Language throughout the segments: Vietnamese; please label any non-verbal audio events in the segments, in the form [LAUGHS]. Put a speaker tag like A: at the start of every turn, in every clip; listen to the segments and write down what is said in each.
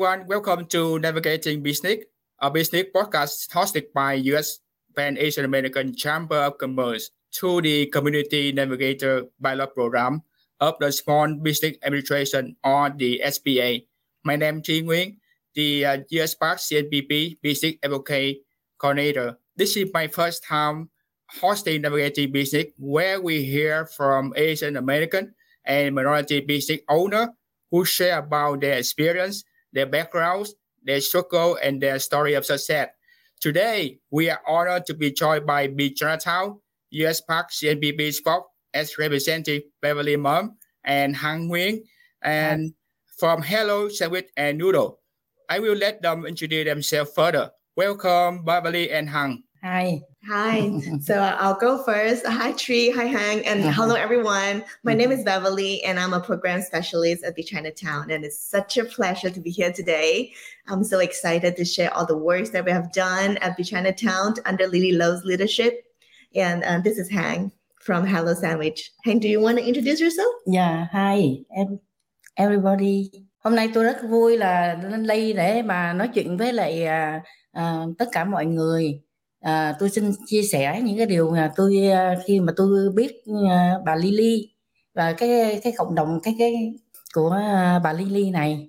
A: Everyone. Welcome to Navigating Business, a business podcast hosted by U.S. Pan Asian American Chamber of Commerce through the Community Navigator Pilot Program of the Small Business Administration or the SBA. My name is Tri Nguyen, the uh, US Park CNBP Business Advocate Coordinator. This is my first time hosting Navigating Business, where we hear from Asian American and minority business owner who share about their experience, their backgrounds, their struggle, and their story of success. Today, we are honored to be joined by B. Chinatown, US Park CNBP Sport as representative Beverly Mom and Hang Nguyen, and from Hello Sandwich and Noodle. I will let them introduce themselves further. Welcome, Beverly and Hang.
B: Hi.
C: Hi. [LAUGHS] so I'll go first. Hi, Tree. Hi, Hang. And
B: Uh-huh.
C: hello, everyone. My name is Beverly, and I'm a program specialist at the Chinatown. And it's such a pleasure to be here today. I'm so excited to share all the works that we have done at the Chinatown under Lily Lowe's leadership. And uh, this is Hang from Hello Sandwich. Hang, do you want to introduce yourself?
B: Yeah, hi everybody. Hôm nay tôi rất vui là lên đây để mà nói chuyện với lại à, tất cả mọi người. À, tôi xin chia sẻ những cái điều mà tôi à, khi mà tôi biết à, bà Lily và cái cái cộng đồng cái cái của à, bà Lily này.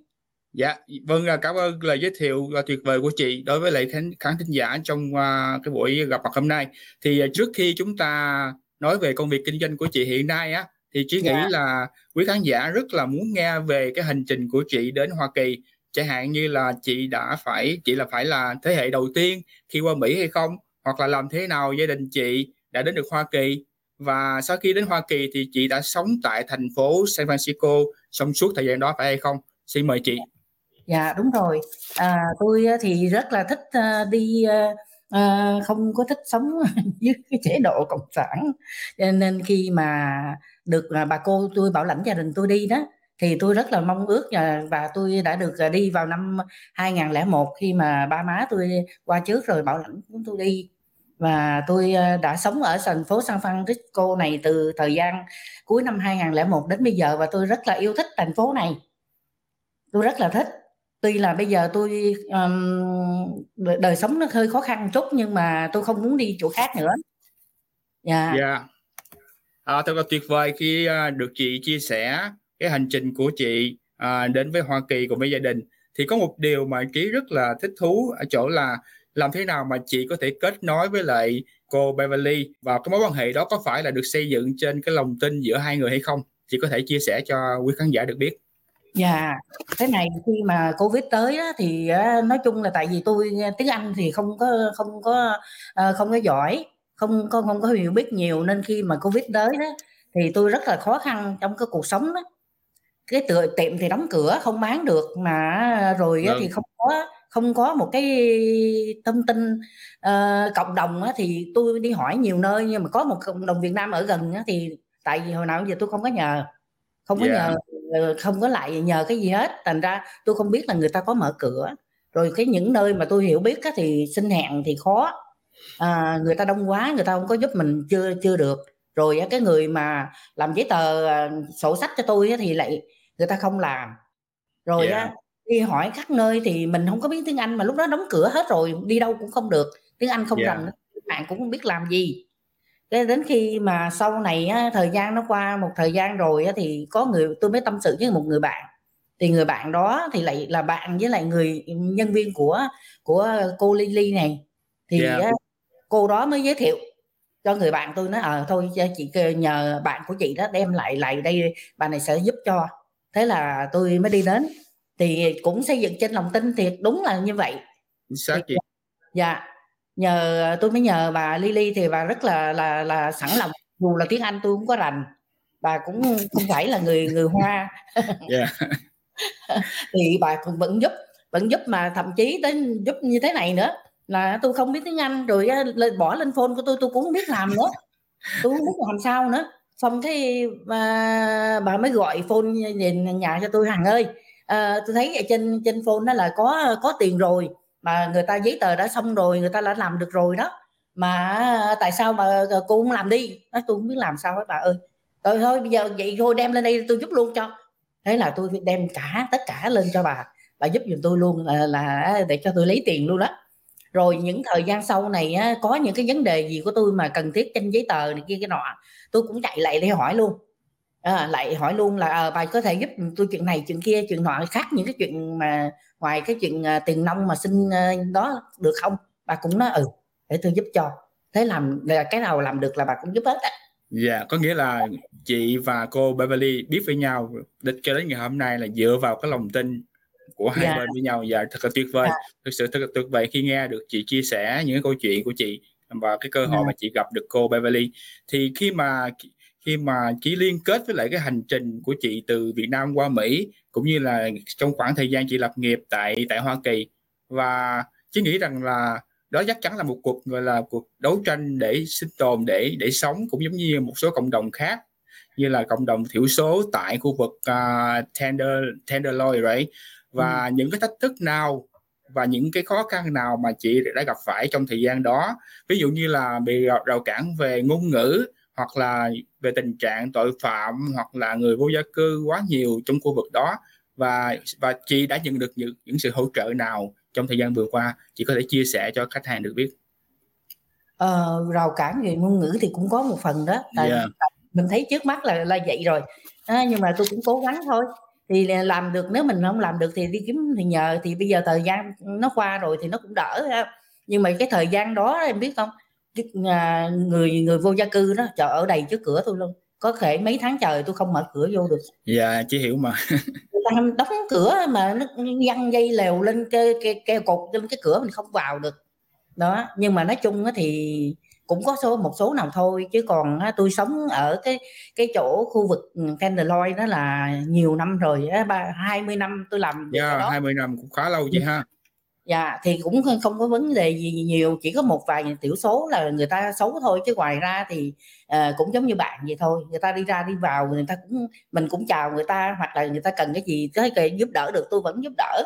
A: Dạ, vâng, cảm ơn lời giới thiệu tuyệt vời của chị đối với lại khán, khán thính giả trong à, cái buổi gặp mặt hôm nay. Thì à, trước khi chúng ta nói về công việc kinh doanh của chị hiện nay á, thì chị nghĩ
B: Dạ.
A: là quý khán giả rất là muốn nghe về cái hành trình của chị đến Hoa Kỳ. Chẳng hạn như là chị đã phải, chị là phải là thế hệ đầu tiên khi qua Mỹ hay không? Hoặc là làm thế nào gia đình chị đã đến được Hoa Kỳ? Và sau khi đến Hoa Kỳ thì chị đã sống tại thành phố San Francisco trong suốt thời gian đó phải hay không? Xin mời chị.
B: Dạ đúng rồi. À, tôi thì rất là thích à, đi à, à, không có thích sống [LAUGHS] dưới cái chế độ cộng sản. Cho nên khi mà được à, bà cô tôi bảo lãnh gia đình tôi đi đó thì tôi rất là mong ước và, tôi đã được à, đi vào năm 2001 khi mà ba má tôi qua trước rồi bảo lãnh chúng tôi đi và tôi à, đã sống ở thành phố San Francisco này từ thời gian cuối năm 2001 đến bây giờ và tôi rất là yêu thích thành phố này. Tôi rất là thích tuy là bây giờ tôi um, đời, sống nó hơi khó khăn chút nhưng mà tôi không muốn đi chỗ khác nữa dạ
A: Dạ. À, thật là tuyệt vời khi à, được chị chia sẻ cái hành trình của chị à, đến với Hoa Kỳ cùng với gia đình. Thì có một điều mà Trí rất là thích thú ở chỗ là làm thế nào mà chị có thể kết nối với lại cô Beverly và cái mối quan hệ đó có phải là được xây dựng trên cái lòng tin giữa hai người hay không? Chị có thể chia sẻ cho quý khán giả được biết.
B: dạ thế này khi mà covid tới á, thì á, nói chung là tại vì tôi tiếng Anh thì không có không có ờ, không có giỏi không không không có hiểu biết nhiều nên khi mà covid tới đó thì tôi rất là khó khăn trong cái cuộc sống đó cái tựa tiệm thì đóng cửa không bán được mà rồi á,
A: Vâng.
B: thì không có không có một cái thông tin ờ, cộng đồng á, thì tôi đi hỏi nhiều nơi nhưng mà có một cộng đồng Việt Nam ở gần á, thì tại vì hồi nào giờ tôi không có nhờ không có
A: Dạ.
B: nhờ ờ, không có lại nhờ cái gì hết thành ra tôi không biết là người ta có mở cửa rồi cái những nơi mà tôi hiểu biết á, thì xin hẹn thì khó à, người ta đông quá người ta không có giúp mình chưa chưa được rồi á, cái người mà làm giấy tờ sổ sách cho tôi á, thì lại người ta không làm. Rồi
A: Dạ.
B: á đi hỏi các nơi thì mình không có biết tiếng Anh mà lúc đó đóng cửa hết rồi đi đâu cũng không được. Tiếng Anh không rành bạn cũng không biết làm gì. Cái đến khi mà sau này á, thời gian nó qua một thời gian rồi á, thì có người tôi mới tâm sự với một người bạn. Thì người bạn đó thì lại là bạn với lại người nhân viên của của cô Lily này. Thì
A: Dạ.
B: á, cô đó mới giới thiệu cho người bạn tôi nói ờ thôi cho chị nhờ bạn của chị đó đem lại lại đây bà này sẽ giúp cho thế là tôi mới đi đến. Thì cũng xây dựng trên lòng tin thiệt đúng là như vậy.
A: Xác chị.
B: dạ nhờ tôi mới nhờ bà Lily thì bà rất là là là sẵn lòng. Dù là tiếng Anh tôi cũng có rành. Bà cũng không phải là người người Hoa.
A: Dạ. [LAUGHS]
B: thì bà cũng vẫn giúp vẫn giúp mà thậm chí đến giúp như thế này nữa. Là tôi không biết tiếng Anh rồi lên bỏ lên phone của tôi tôi cũng không biết làm nữa. Tôi không biết làm sao nữa xong cái bà, bà mới gọi phone về nhà cho tôi Hằng ơi à, tôi thấy ở trên trên phone đó là có có tiền rồi mà người ta giấy tờ đã xong rồi người ta đã làm được rồi đó. Mà à, tại sao mà ờ, cô không làm đi? Nói tôi không biết làm sao hết bà ơi. Rồi thôi bây giờ vậy thôi đem lên đây tôi giúp luôn cho. Thế là tôi đem cả tất cả lên cho bà. Bà giúp giùm tôi luôn là, là để cho tôi lấy tiền luôn đó. Rồi những thời gian sau này á, có những cái vấn đề gì của tôi mà cần thiết trên giấy tờ này kia cái nọ tôi cũng chạy lại để hỏi luôn à, lại hỏi luôn là à, bà có thể giúp tôi chuyện này chuyện kia chuyện nọ khác những cái chuyện mà ngoài cái chuyện uh, tiền nông mà xin uh, đó được không bà cũng nói ừ để tôi giúp cho thế làm là cái nào làm được là bà cũng giúp hết á
A: Dạ, yeah, có nghĩa là chị và cô Beverly biết với nhau cho đến ngày hôm nay là dựa vào cái lòng tin của hai yeah. Dạ. bên với nhau và dạ, thật là tuyệt vời. Yeah. Dạ. Thực sự thật là tuyệt vời khi nghe được chị chia sẻ những câu chuyện của chị và cái cơ hội yeah. mà chị gặp được cô Beverly. Thì khi mà khi mà chị liên kết với lại cái hành trình của chị từ Việt Nam qua Mỹ cũng như là trong khoảng thời gian chị lập nghiệp tại tại Hoa Kỳ và chị nghĩ rằng là đó chắc chắn là một cuộc gọi là cuộc đấu tranh để sinh tồn để để sống cũng giống như một số cộng đồng khác như là cộng đồng thiểu số tại khu vực uh, Tender Tenderloin right và ừ. những cái thách thức nào và những cái khó khăn nào mà chị đã gặp phải trong thời gian đó. Ví dụ như là bị rào cản về ngôn ngữ hoặc là về tình trạng tội phạm hoặc là người vô gia cư quá nhiều trong khu vực đó. Và và chị đã nhận được những những sự hỗ trợ nào trong thời gian vừa qua? Chị có thể chia sẻ cho khách hàng được biết.
B: Ờ, rào cản về ngôn ngữ thì cũng có một phần đó. Tại yeah. mình thấy trước mắt là là vậy rồi. À, nhưng mà tôi cũng cố gắng thôi thì làm được nếu mình không làm được thì đi kiếm thì nhờ. Thì bây giờ thời gian nó qua rồi thì nó cũng đỡ ha. nhưng mà cái thời gian đó em biết không? À, người người vô gia cư đó chờ ở đầy trước cửa tôi luôn. Có thể mấy tháng trời tôi không mở cửa vô được.
A: Dạ chị hiểu mà. [LAUGHS]
B: Đóng cửa mà nó văng dây lèo lên cái, cái, keo cột lên cái cửa mình không vào được. Đó nhưng mà nói chung thì cũng có số một số nào thôi chứ còn tôi sống ở cái cái chỗ khu vực Tenderloin đó là nhiều năm rồi ba hai mươi năm tôi làm
A: yeah, hai mươi năm cũng khá lâu vậy ha.
B: Dạ thì cũng không có vấn đề gì nhiều chỉ có một vài tiểu số là người ta xấu thôi chứ ngoài ra thì uh, cũng giống như bạn vậy thôi người ta đi ra đi vào người ta cũng mình cũng chào người ta hoặc là người ta cần cái gì cái cái giúp đỡ được tôi vẫn giúp đỡ.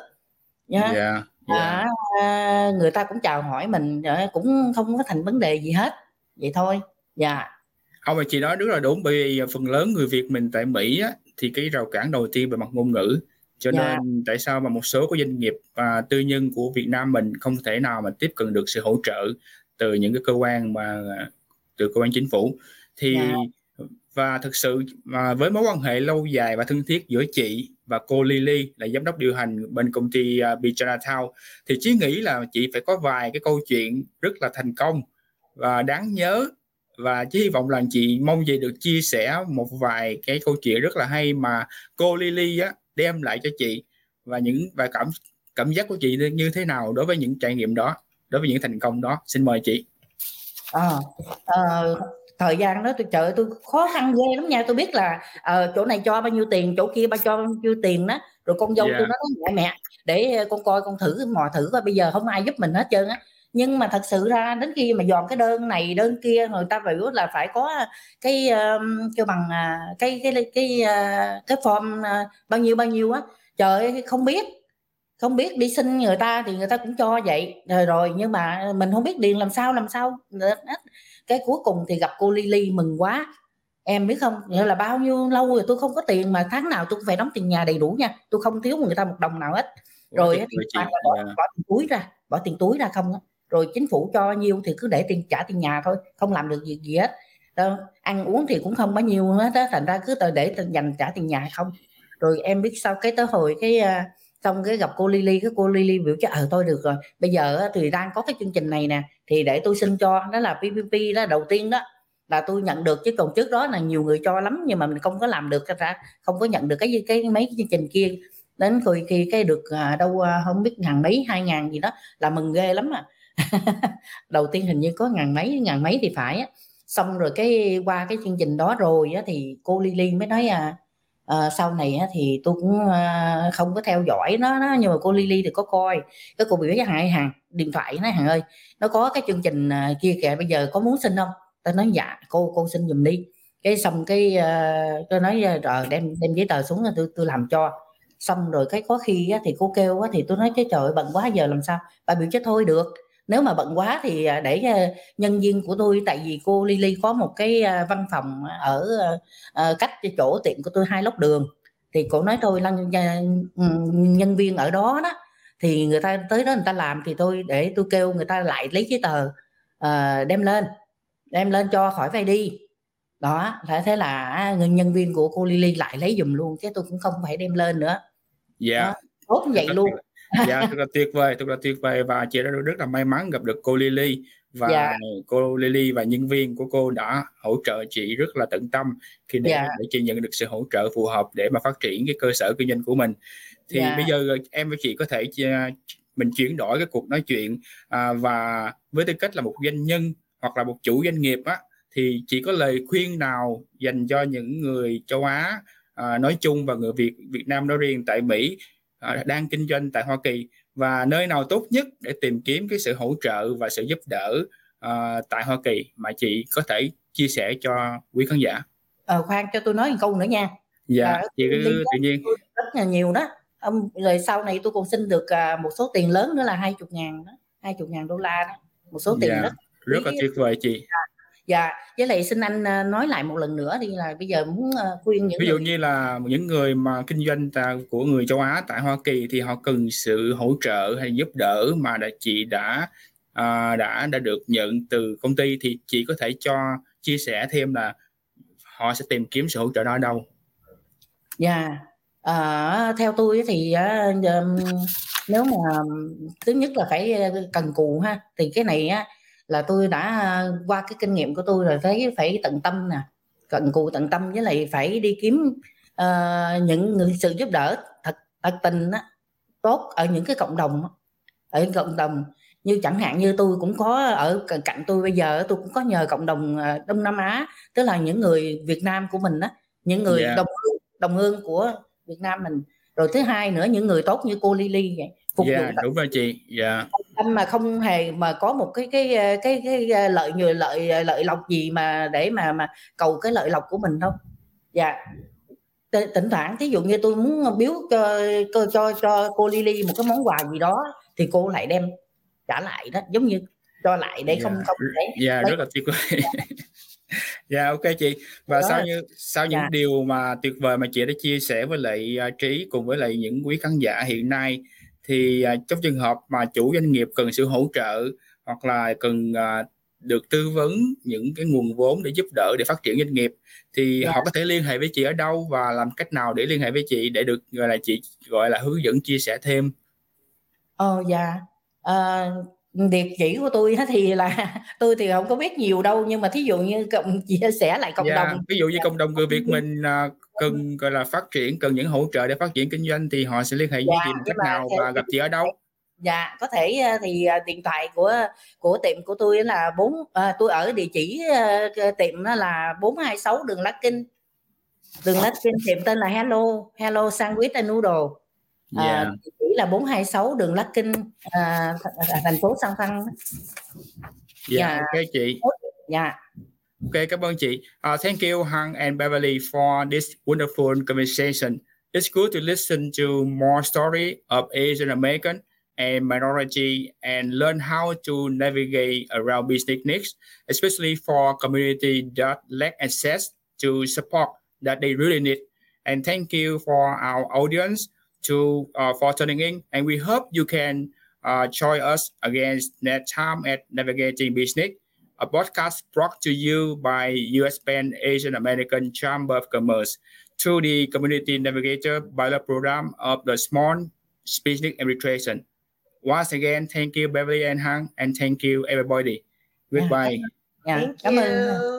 B: Nha. Yeah, yeah. À, à, người ta cũng chào hỏi mình cũng không có thành vấn đề gì hết vậy thôi dạ yeah.
A: ông mà chị nói rất là đúng bởi vì phần lớn người Việt mình tại Mỹ á, thì cái rào cản đầu tiên về mặt ngôn ngữ cho yeah. Dạ. nên tại sao mà một số cái doanh nghiệp à, tư nhân của Việt Nam mình không thể nào mà tiếp cận được sự hỗ trợ từ những cái cơ quan mà từ cơ quan chính phủ thì yeah. Dạ. và thực sự mà với mối quan hệ lâu dài và thân thiết giữa chị và cô Lily là giám đốc điều hành bên công ty à, uh, Bichana thì chí nghĩ là chị phải có vài cái câu chuyện rất là thành công. Và đáng nhớ và chỉ hy vọng là chị mong gì được chia sẻ một vài cái câu chuyện rất là hay mà cô Lily á đem lại cho chị. Và những và cảm cảm giác của chị như thế nào đối với những trải nghiệm đó đối với những thành công đó? Xin mời chị.
B: À, à, thời gian đó tôi chờ tôi khó khăn ghê lắm nha. Tôi biết là à, chỗ này cho bao nhiêu tiền chỗ kia bao cho bao nhiêu tiền đó. Rồi con dâu yeah. tôi nói mẹ mẹ để con coi con thử mò thử coi bây giờ không ai giúp mình hết trơn á. Nhưng mà thật sự ra đến khi mà dọn cái đơn này đơn kia người ta phải là phải có cái um, kêu bằng uh, cái cái cái cái, cái form bao nhiêu bao nhiêu á. Trời ơi không biết không biết đi xin người ta thì người ta cũng cho vậy. Rồi rồi nhưng mà mình không biết điền làm sao làm sao cái cuối cùng thì gặp cô Lily mừng quá. Em biết không? Nghĩa là bao nhiêu lâu rồi tôi không có tiền mà tháng nào tôi cũng phải đóng tiền nhà đầy đủ nha. Tôi không thiếu người ta một đồng nào hết. Rồi thì bỏ, bỏ tiền túi ra bỏ tiền túi ra không rồi chính phủ cho nhiêu thì cứ để tiền trả tiền nhà thôi không làm được gì gì hết. Đâu ăn uống thì cũng không bao nhiêu hết đó thành ra cứ để dành trả tiền nhà không. Rồi em biết sau cái tới hồi cái uh, xong cái gặp cô Lily cái cô Lily biểu cho ờ tôi được rồi bây giờ thì đang có cái chương trình này nè thì để tôi xin cho đó là PPP đó đầu tiên đó là tôi nhận được chứ còn trước đó là nhiều người cho lắm nhưng mà mình không có làm được ra không có nhận được cái cái mấy cái chương trình kia. Đến khi khi cái được à, đâu à, không biết ngàn mấy hai ngàn gì đó là mừng ghê lắm à. [LAUGHS] Đầu tiên hình như có ngàn mấy ngàn mấy thì phải á. Xong rồi cái qua cái chương trình đó rồi á thì cô Lily mới nói à, à sau này á, thì tôi cũng à, không có theo dõi nó, nó nhưng mà cô Lily thì có coi cái cô biểu với hại hàng điện thoại nói hàng ơi nó có cái chương trình à, kia kìa bây giờ có muốn xin không? Tôi nói dạ cô cô xin giùm đi. Cái xong cái uh, tôi nói rồi đem đem giấy tờ xuống tôi tôi làm cho. Xong rồi cái có khi á, thì cô kêu á, thì tôi nói cái trời bận quá giờ làm sao? Bà biểu chứ thôi được nếu mà bận quá thì à, để à, nhân viên của tôi tại vì cô Lily có một cái à, văn phòng ở cách chỗ tiệm của tôi hai lốc đường thì cô nói tôi là nhân viên ở đó đó thì người ta tới đó người ta làm thì tôi để tôi kêu người ta lại lấy giấy tờ uh, đem lên đem lên cho khỏi phải đi. Đó thế thế là người nhân viên của cô Lily lại lấy dùm luôn chứ tôi cũng không phải đem lên nữa.
A: Dạ. Yeah.
B: tốt vậy luôn [LAUGHS]
A: dạ thật là tuyệt vời thật là tuyệt vời và chị đã rất là may mắn gặp được cô Lily và. Dạ. cô Lily và nhân viên của cô đã hỗ trợ chị rất là tận tâm khi để. Dạ. để chị nhận được sự hỗ trợ phù hợp để mà phát triển cái cơ sở kinh doanh của mình thì. Dạ. bây giờ em và chị có thể mình chuyển đổi cái cuộc nói chuyện à, và với tư cách là một doanh nhân hoặc là một chủ doanh nghiệp á thì chị có lời khuyên nào dành cho những người châu Á à, nói chung và người Việt Việt Nam nói riêng tại Mỹ à, đang kinh doanh tại Hoa Kỳ và nơi nào tốt nhất để tìm kiếm cái sự hỗ trợ và sự giúp đỡ uh, tại Hoa Kỳ mà chị có thể chia sẻ cho quý khán giả.
B: Ờ, khoan cho tôi nói một câu nữa nha.
A: Dạ, à, chị cứ tự nhiên.
B: Rất là nhiều đó. Ông rồi sau này tôi còn xin được uh, một số tiền lớn nữa là hai chục ngàn đó, hai chục ngàn đô la đó, một số tiền
A: dạ,
B: rất
A: rất là tuyệt vời chị.
B: Dạ dạ với lại xin anh ờ, nói lại một lần nữa đi là bây giờ muốn ờ, khuyên những
A: ví dụ người... như là những người mà kinh doanh của người châu Á tại Hoa Kỳ thì họ cần sự hỗ trợ hay giúp đỡ mà đã chị đã à, đã đã được nhận từ công ty thì chị có thể cho chia sẻ thêm là họ sẽ tìm kiếm sự hỗ trợ đó ở đâu?
B: Dạ à, theo tôi thì uh, nếu mà thứ nhất là phải cần cù ha thì cái này á là tôi đã qua cái kinh nghiệm của tôi rồi thấy phải tận tâm nè cận cù tận tâm với lại phải đi kiếm uh, những người sự giúp đỡ thật thật tình á, tốt ở những cái cộng đồng ở cộng đồng như chẳng hạn như tôi cũng có ở cạnh tôi bây giờ tôi cũng có nhờ cộng đồng ờ, Đông Nam Á tức là những người Việt Nam của mình á những người yeah. Dạ. đồng hương đồng hương của Việt Nam mình rồi thứ hai nữa những người tốt như cô Lily vậy
A: phục yeah, vụ đúng rồi chị dạ yeah.
B: anh mà không hề mà có một cái cái cái cái, cái lợi nhiều lợi lợi lộc gì mà để mà mà cầu cái lợi lộc của mình đâu dạ yeah. thỉnh thoảng thí dụ như tôi muốn biếu cho cho cho, cho cô Lily một cái món quà gì đó thì cô lại đem trả lại đó giống như cho lại để yeah. không không
A: để dạ yeah, rất là tuyệt vời dạ yeah, [LAUGHS] ok chị và đó. sau như sau những yeah. Dạ. điều mà tuyệt vời mà chị đã chia sẻ với lại uh, trí cùng với lại những quý khán giả hiện nay thì à, trong trường hợp mà chủ doanh nghiệp cần sự hỗ trợ hoặc là cần à, được tư vấn những cái nguồn vốn để giúp đỡ để phát triển doanh nghiệp thì yeah. Dạ. họ có thể liên hệ với chị ở đâu và làm cách nào để liên hệ với chị để được gọi là chị gọi là hướng dẫn chia sẻ thêm
B: ờ dạ à, địa chỉ của tôi thì là [LAUGHS] tôi thì không có biết nhiều đâu nhưng mà thí dụ như cộng chia sẻ lại cộng yeah, dạ, đồng
A: ví dụ như cộng đồng người Việt mình uh, cần gọi là phát triển cần những hỗ trợ để phát triển kinh doanh thì họ sẽ liên hệ với dạ, chị cách nào và gặp chị ở đâu?
B: Dạ có thể ờ, thì ờ, điện thoại của của tiệm của tôi là bốn à, tôi ở địa chỉ tiệm đó là 426 đường Lá Kinh. Đường Lá Kinh tiệm tên là Hello Hello Sandwich and Noodle. Yeah. à, địa chỉ là 426 đường Lá Kinh à, thành phố San Thăng
A: dạ yeah, ok chị.
B: Dạ
A: Okay, cảm ơn chị. Uh, thank you, Hang and Beverly, for this wonderful conversation. It's good to listen to more story of Asian American and minority and learn how to navigate around business needs, especially for community that lack access to support that they really need. And thank you for our audience to uh, for tuning in. And we hope you can uh, join us again next time at Navigating Business a podcast brought to you by US Pan Asian American Chamber of Commerce through the Community Navigator pilot program of the Small Business Administration. Once again, thank you, Beverly and Hang, and thank you, everybody. Goodbye.
C: Yeah. Thank you.